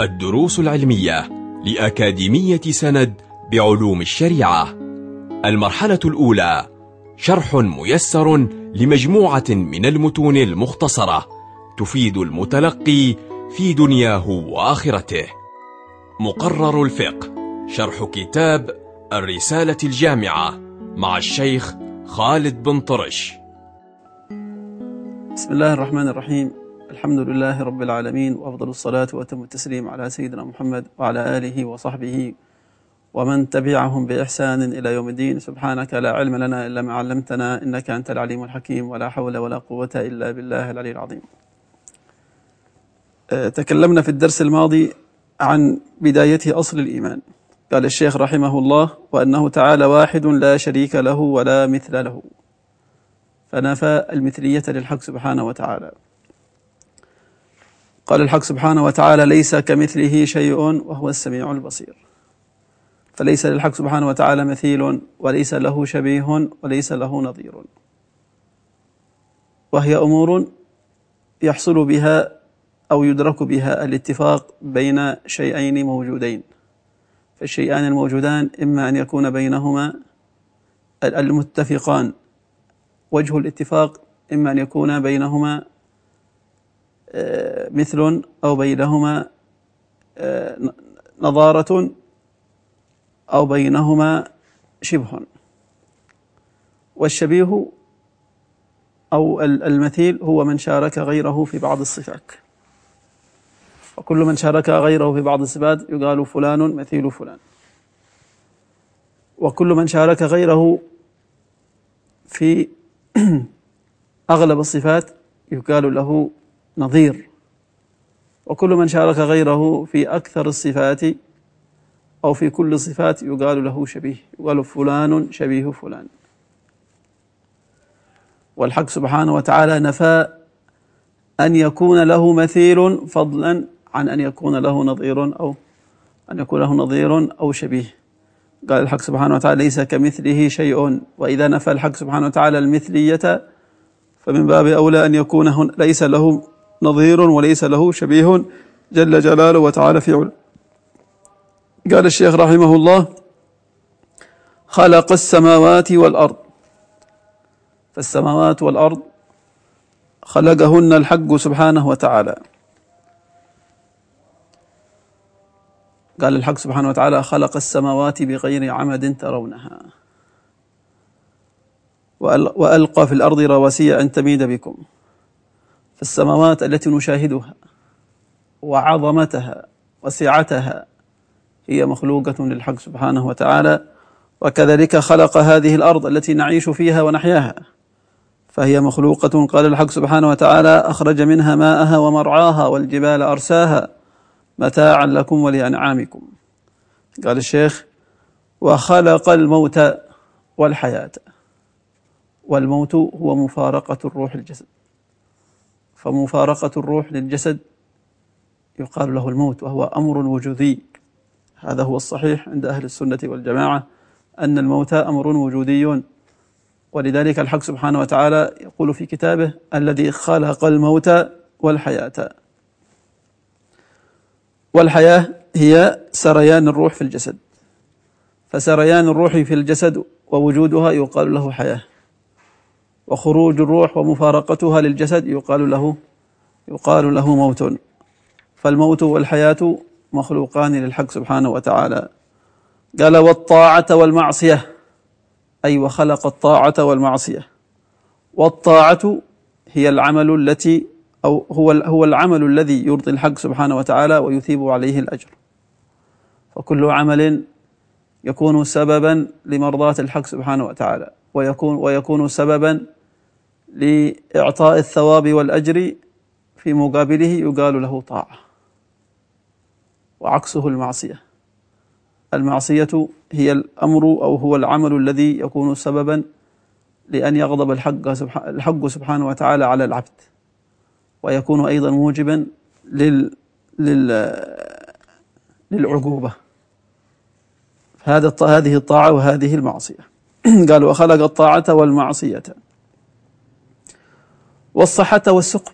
الدروس العلمية لأكاديمية سند بعلوم الشريعة. المرحلة الأولى شرح ميسر لمجموعة من المتون المختصرة تفيد المتلقي في دنياه وآخرته. مقرر الفقه شرح كتاب الرسالة الجامعة مع الشيخ خالد بن طرش. بسم الله الرحمن الرحيم. الحمد لله رب العالمين وأفضل الصلاة وأتم التسليم على سيدنا محمد وعلى آله وصحبه ومن تبعهم بإحسان إلى يوم الدين سبحانك لا علم لنا إلا ما علمتنا إنك أنت العليم الحكيم ولا حول ولا قوة إلا بالله العلي العظيم تكلمنا في الدرس الماضي عن بداية أصل الإيمان قال الشيخ رحمه الله وأنه تعالى واحد لا شريك له ولا مثل له فنفى المثلية للحق سبحانه وتعالى قال الحق سبحانه وتعالى ليس كمثله شيء وهو السميع البصير. فليس للحق سبحانه وتعالى مثيل وليس له شبيه وليس له نظير. وهي أمور يحصل بها أو يدرك بها الاتفاق بين شيئين موجودين. فالشيئان الموجودان إما أن يكون بينهما المتفقان وجه الاتفاق إما أن يكون بينهما مثل أو بينهما آه، نظارة أو بينهما شبه. والشبيه أو المثيل هو من شارك غيره في بعض الصفات. وكل من شارك غيره في بعض الصفات يقال فلان مثيل فلان. وكل من شارك غيره في أغلب الصفات يقال له نظير. وكل من شارك غيره في أكثر الصفات أو في كل الصفات يقال له شبيه. يقال فلان شبيه فلان. والحق سبحانه وتعالى نفى أن يكون له مثيل فضلا عن أن يكون له نظير أو أن يكون له نظير أو شبيه. قال الحق سبحانه وتعالى ليس كمثله شيء. وإذا نفى الحق سبحانه وتعالى المثلية فمن باب أولى أن يكون ليس له نظير وليس له شبيه جل جلاله وتعالى في علا قال الشيخ رحمه الله خلق السماوات والأرض. فالسماوات والأرض خلقهن الحق سبحانه وتعالى. قال الحق سبحانه وتعالى خلق السماوات بغير عمد ترونها. وألقى في الأرض رواسي أن تميد بكم. فالسماوات التي نشاهدها وعظمتها وسعتها هي مخلوقة للحق سبحانه وتعالى وكذلك خلق هذه الأرض التي نعيش فيها ونحياها فهي مخلوقة. قال الحق سبحانه وتعالى أخرج منها ماءها ومرعاها والجبال أرساها متاعا لكم ولأنعامكم. قال الشيخ وخلق الموت والحياة والموت هو مفارقة الروح الجسد. فمفارقة الروح للجسد يقال له الموت وهو أمر وجودي. هذا هو الصحيح عند أهل السنة والجماعة أن الموت أمر وجودي. ولذلك الحق سبحانه وتعالى يقول في كتابه الذي خلق الموت والحياة. والحياة هي سريان الروح في الجسد. فسريان الروح في الجسد ووجودها يقال له حياة. وخروج الروح ومفارقتها للجسد يقال له يقال له موت. فالموت والحياة مخلوقان للحق سبحانه وتعالى. قال والطاعة والمعصية. أي وخلق الطاعة والمعصية. والطاعة هي العمل التي أو هو هو العمل الذي يرضي الحق سبحانه وتعالى ويثيب عليه الأجر. فكل عمل يكون سببا لمرضاة الحق سبحانه وتعالى. ويكون ويكون سببا لإعطاء الثواب والأجر في مقابله يقال له طاعة وعكسه المعصية. المعصية هي الأمر أو هو العمل الذي يكون سببا لأن يغضب الحق, الحق سبحانه وتعالى على العبد ويكون أيضا موجبا لل لل للعقوبة. هذا هذه الطاعة وهذه المعصية. قال وخلق الطاعة والمعصية. والصحة والسقم.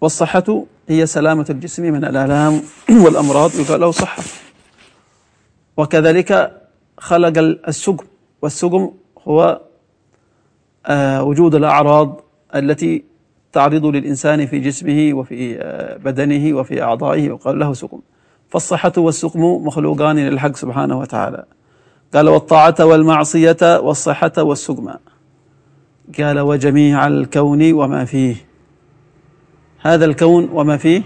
والصحة هي سلامة الجسم من الآلام والأمراض يقال له صحة. وكذلك خلق السقم. والسقم هو آه، وجود الأعراض التي تعرض للإنسان في جسمه وفي آه، بدنه وفي أعضائه وقال له سقم. فالصحة والسقم مخلوقان للحق سبحانه وتعالى. قال والطاعة والمعصية والصحة والسقم. قال وجميع الكون وما فيه. هذا الكون وما فيه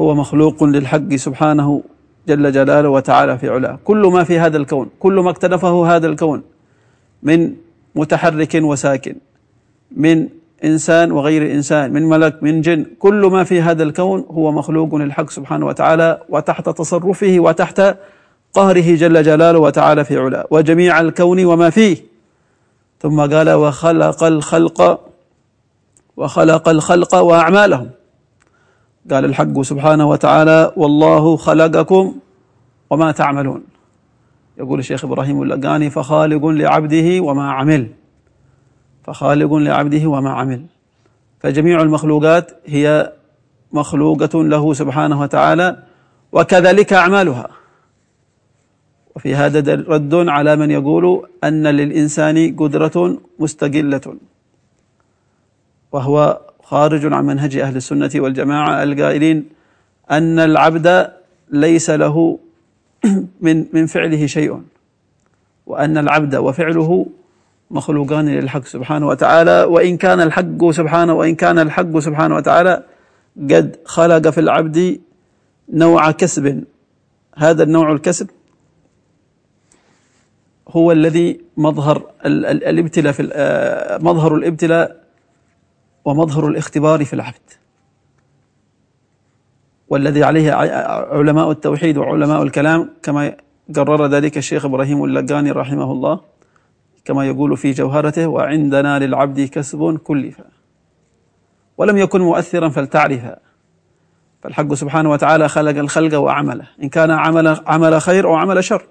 هو مخلوق للحق سبحانه جل جلاله وتعالى في علاه. كل ما في هذا الكون كل ما اكتنفه هذا الكون من متحرك وساكن من إنسان وغير إنسان من ملك من جن كل ما في هذا الكون هو مخلوق للحق سبحانه وتعالى وتحت تصرفه وتحت قهره جل جلاله وتعالى في علاه. وجميع الكون وما فيه ثم قال وخلق الخلق وخلق الخلق وأعمالهم. قال الحق سبحانه وتعالى والله خلقكم وما تعملون. يقول الشيخ إبراهيم اللقاني فخالق لعبده وما عمل. فخالق لعبده وما عمل. فجميع المخلوقات هي مخلوقة له سبحانه وتعالى وكذلك أعمالها. وفي هذا رد على من يقول أن للإنسان قدرة مستقلة. وهو خارج عن منهج أهل السنة والجماعة القائلين أن العبد ليس له من من فعله شيء وأن العبد وفعله مخلوقان للحق سبحانه وتعالى. وإن كان الحق سبحانه وإن كان الحق سبحانه وتعالى قد خلق في العبد نوع كسب. هذا النوع الكسب هو الذي مظهر الابتلاء في آه، مظهر الابتلاء ومظهر الاختبار في العبد والذي عليه علماء التوحيد وعلماء الكلام كما قرر ذلك الشيخ إبراهيم اللقاني رحمه الله كما يقول في جوهرته وعندنا للعبد كسب كلف ولم يكن مؤثرا فلتعرفا فالحق سبحانه وتعالى خلق الخلق وعمله إن كان عمل عمل خير أو عمل شر.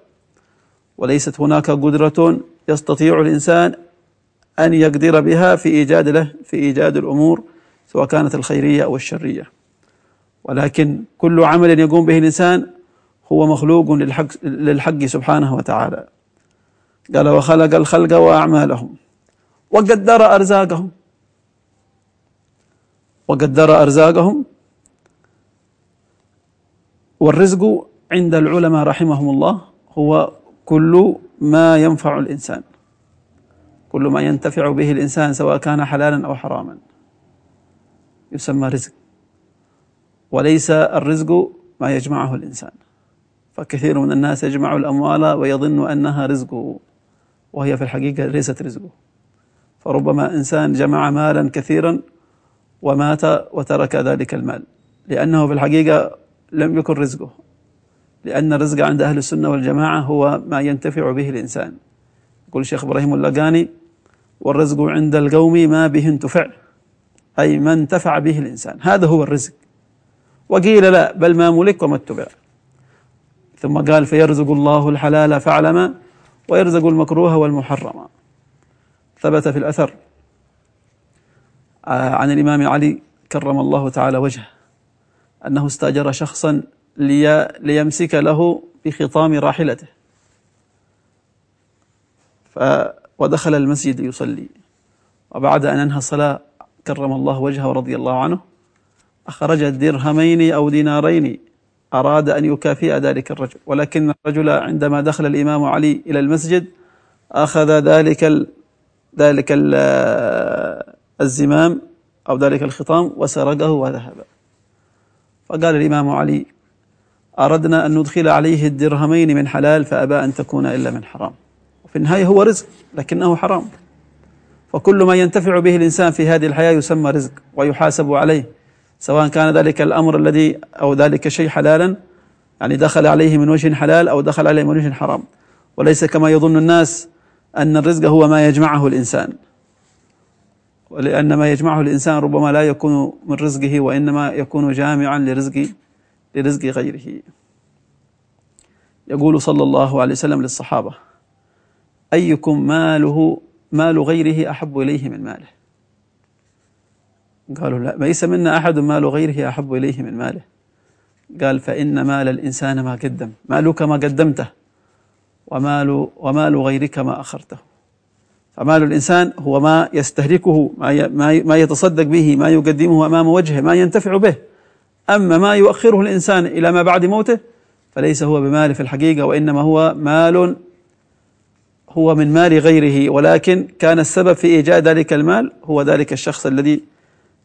وليست هناك قدرة يستطيع الإنسان أن يقدر بها في إيجاد له في إيجاد الأمور سواء كانت الخيرية أو الشرية. ولكن كل عمل يقوم به الإنسان هو مخلوق للحق, للحق سبحانه وتعالى. قال وخلق الخلق وأعمالهم وقدر أرزاقهم. وقدر أرزاقهم والرزق عند العلماء رحمهم الله هو كل ما ينفع الإنسان. كل ما ينتفع به الإنسان سواء كان حلالا أو حراما. يسمى رزق. وليس الرزق ما يجمعه الإنسان. فكثير من الناس يجمع الأموال ويظن أنها رزقه وهي في الحقيقة ليست رزقه. فربما إنسان جمع مالا كثيرا ومات وترك ذلك المال لأنه في الحقيقة لم يكن رزقه. لأن الرزق عند أهل السنة والجماعة هو ما ينتفع به الإنسان. يقول الشيخ إبراهيم اللقاني والرزق عند القوم ما به انتفع. أي ما انتفع به الإنسان. هذا هو الرزق. وقيل لا بل ما ملك وما اتبع. ثم قال فيرزق الله الحلال فاعلم ويرزق المكروه والمحرم. ثبت في الأثر آه، عن الإمام علي كرم الله تعالى وجهه أنه استأجر شخصا لي ليمسك له بخطام راحلته. ف ودخل المسجد يصلي. وبعد أن أنهى الصلاة كرم الله وجهه ورضي الله عنه أخرج درهمين أو دينارين أراد أن يكافئ ذلك الرجل. ولكن الرجل عندما دخل الإمام علي إلى المسجد أخذ ذلك ال ذلك ال الزمام أو ذلك الخطام وسرقه وذهب. فقال الإمام علي أردنا أن ندخل عليه الدرهمين من حلال فأبى أن تكون إلا من حرام. وفي النهاية هو رزق لكنه حرام. وكل ما ينتفع به الإنسان في هذه الحياة يسمى رزق ويحاسب عليه. سواء كان ذلك الأمر الذي أو ذلك الشيء حلالا يعني دخل عليه من وجه حلال أو دخل عليه من وجه حرام. وليس كما يظن الناس أن الرزق هو ما يجمعه الإنسان. ولأن ما يجمعه الإنسان ربما لا يكون من رزقه وإنما يكون جامعا لرزق لرزق غيره. يقول صلى الله عليه وسلم للصحابة أيكم ماله مال غيره أحب إليه من ماله؟ قالوا لا ليس منا أحد مال غيره أحب إليه من ماله. قال فإن مال الإنسان ما قدم مالك ما قدمته ومال, ومال غيرك ما أخرته. فمال الإنسان هو ما يستهلكه ما ما يتصدق به ما يقدمه أمام وجهه ما ينتفع به. أما ما يؤخره الإنسان إلى ما بعد موته فليس هو بمال في الحقيقة وإنما هو مال هو من مال غيره ولكن كان السبب في إيجاد ذلك المال هو ذلك الشخص الذي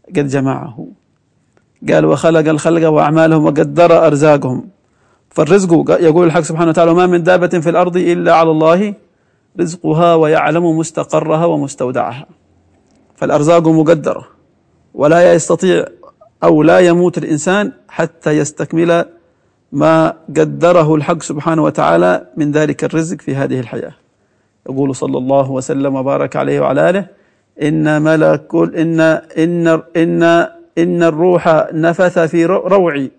قد جمعه. قال وخلق الخلق وأعمالهم وقدر أرزاقهم. فالرزق يقول الحق سبحانه وتعالى ما من دابة في الأرض إلا على الله رزقها ويعلم مستقرها ومستودعها. فالأرزاق مقدرة ولا يستطيع أو لا يموت الإنسان حتى يستكمل ما قدره الحق سبحانه وتعالى من ذلك الرزق في هذه الحياة. يقول صلى الله وسلم وبارك عليه وعلى آله إن ملك إن إن إن إن الروح نفث في روعي.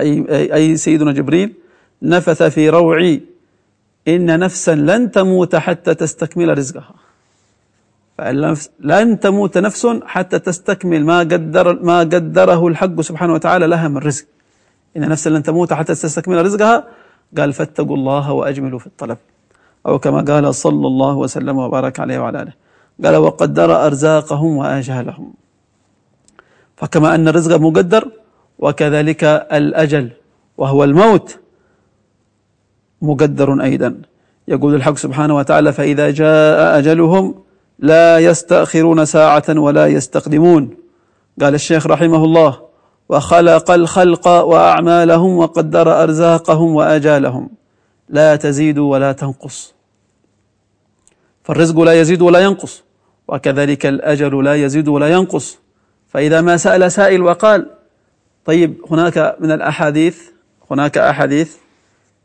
أي أي سيدنا جبريل نفث في روعي. إن نفسا لن تموت حتى تستكمل رزقها. لن تموت نفس حتى تستكمل ما قدر ما قدره الحق سبحانه وتعالى لها من رزق. إن نفسا لن تموت حتى تستكمل رزقها قال فاتقوا الله وأجملوا في الطلب. أو كما قال صلى الله وسلم وبارك عليه وعلى آله. قال وقدر أرزاقهم وآجالهم فكما أن الرزق مقدر وكذلك الأجل وهو الموت مقدر أيضا. يقول الحق سبحانه وتعالى فإذا جاء أجلهم لا يستأخرون ساعة ولا يستقدمون. قال الشيخ رحمه الله وخلق الخلق وأعمالهم وقدر أرزاقهم وأجالهم. لا تزيد ولا تنقص. فالرزق لا يزيد ولا ينقص وكذلك الأجل لا يزيد ولا ينقص. فإذا ما سأل سائل وقال طيب هناك من الأحاديث هناك أحاديث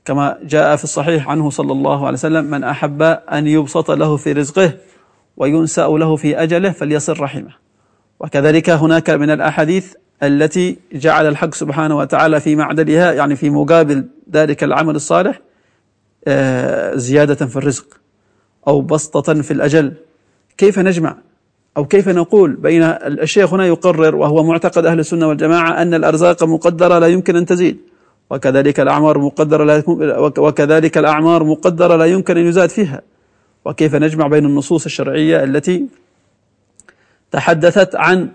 كما جاء في الصحيح عنه صلى الله عليه وسلم من أحب أن يبسط له في رزقه وينسأ له في أجله فليصل رحمه. وكذلك هناك من الأحاديث التي جعل الحق سبحانه وتعالى في معدلها يعني في مقابل ذلك العمل الصالح آه، زيادة في الرزق أو بسطة في الأجل. كيف نجمع؟ أو كيف نقول بين الشيخ هنا يقرر وهو معتقد أهل السنة والجماعة أن الأرزاق مقدرة لا يمكن أن تزيد. وكذلك الأعمار مقدرة لا وكذلك الأعمار مقدرة لا يمكن أن يزاد فيها. وكيف نجمع بين النصوص الشرعية التي تحدثت عن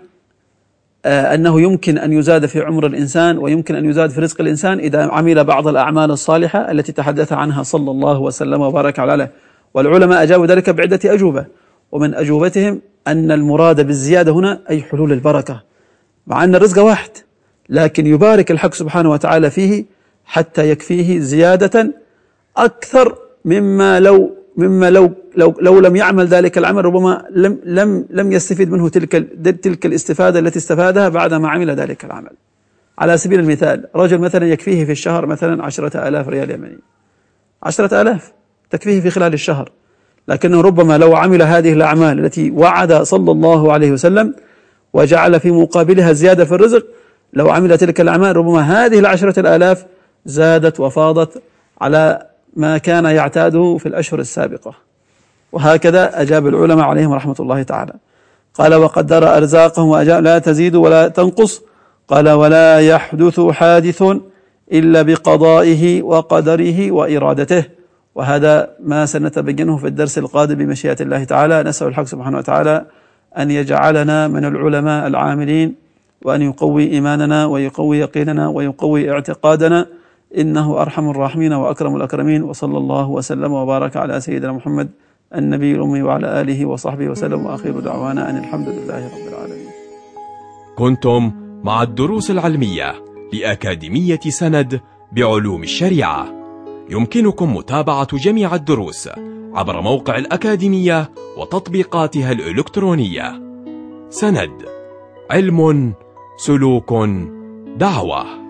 آه، أنه يمكن أن يزاد في عمر الإنسان ويمكن أن يزاد في رزق الإنسان إذا عمل بعض الأعمال الصالحة التي تحدث عنها صلى الله وسلم وبارك عليه والعلماء أجابوا ذلك بعدة أجوبة. ومن أجوبتهم أن المراد بالزيادة هنا أي حلول البركة. مع أن الرزق واحد لكن يبارك الحق سبحانه وتعالى فيه حتى يكفيه زيادة أكثر مما لو مما لو لو لو لم يعمل ذلك العمل ربما لم لم لم يستفيد منه تلك تلك الاستفادة التي استفادها بعد ما عمل ذلك العمل. على سبيل المثال رجل مثلا يكفيه في الشهر مثلا عشرة آلاف ريال يمني عشرة آلاف تكفيه في خلال الشهر لكنه ربما لو عمل هذه الأعمال التي وعد صلى الله عليه وسلم وجعل في مقابلها زيادة في الرزق لو عمل تلك الأعمال ربما هذه العشرة الآلاف زادت وفاضت على ما كان يعتاده في الأشهر السابقة. وهكذا أجاب العلماء عليهم رحمة الله تعالى. قال وقدر أرزاقهم وأجاب لا تزيد ولا تنقص. قال ولا يحدث حادث إلا بقضائه وقدره وإرادته. وهذا ما سنتبينه في الدرس القادم بمشيئة الله تعالى. نسأل الحق سبحانه وتعالى أن يجعلنا من العلماء العاملين وأن يقوي إيماننا ويقوي يقيننا ويقوي اعتقادنا إنه أرحم الراحمين وأكرم الأكرمين وصلى الله وسلم وبارك على سيدنا محمد النبي الأمي وعلى آله وصحبه وسلم. وأخير دعوانا أن الحمد لله رب العالمين. كنتم مع الدروس العلمية لأكاديمية سند بعلوم الشريعة. يمكنكم متابعة جميع الدروس عبر موقع الأكاديمية وتطبيقاتها الإلكترونية. سند علم سلوك دعوة.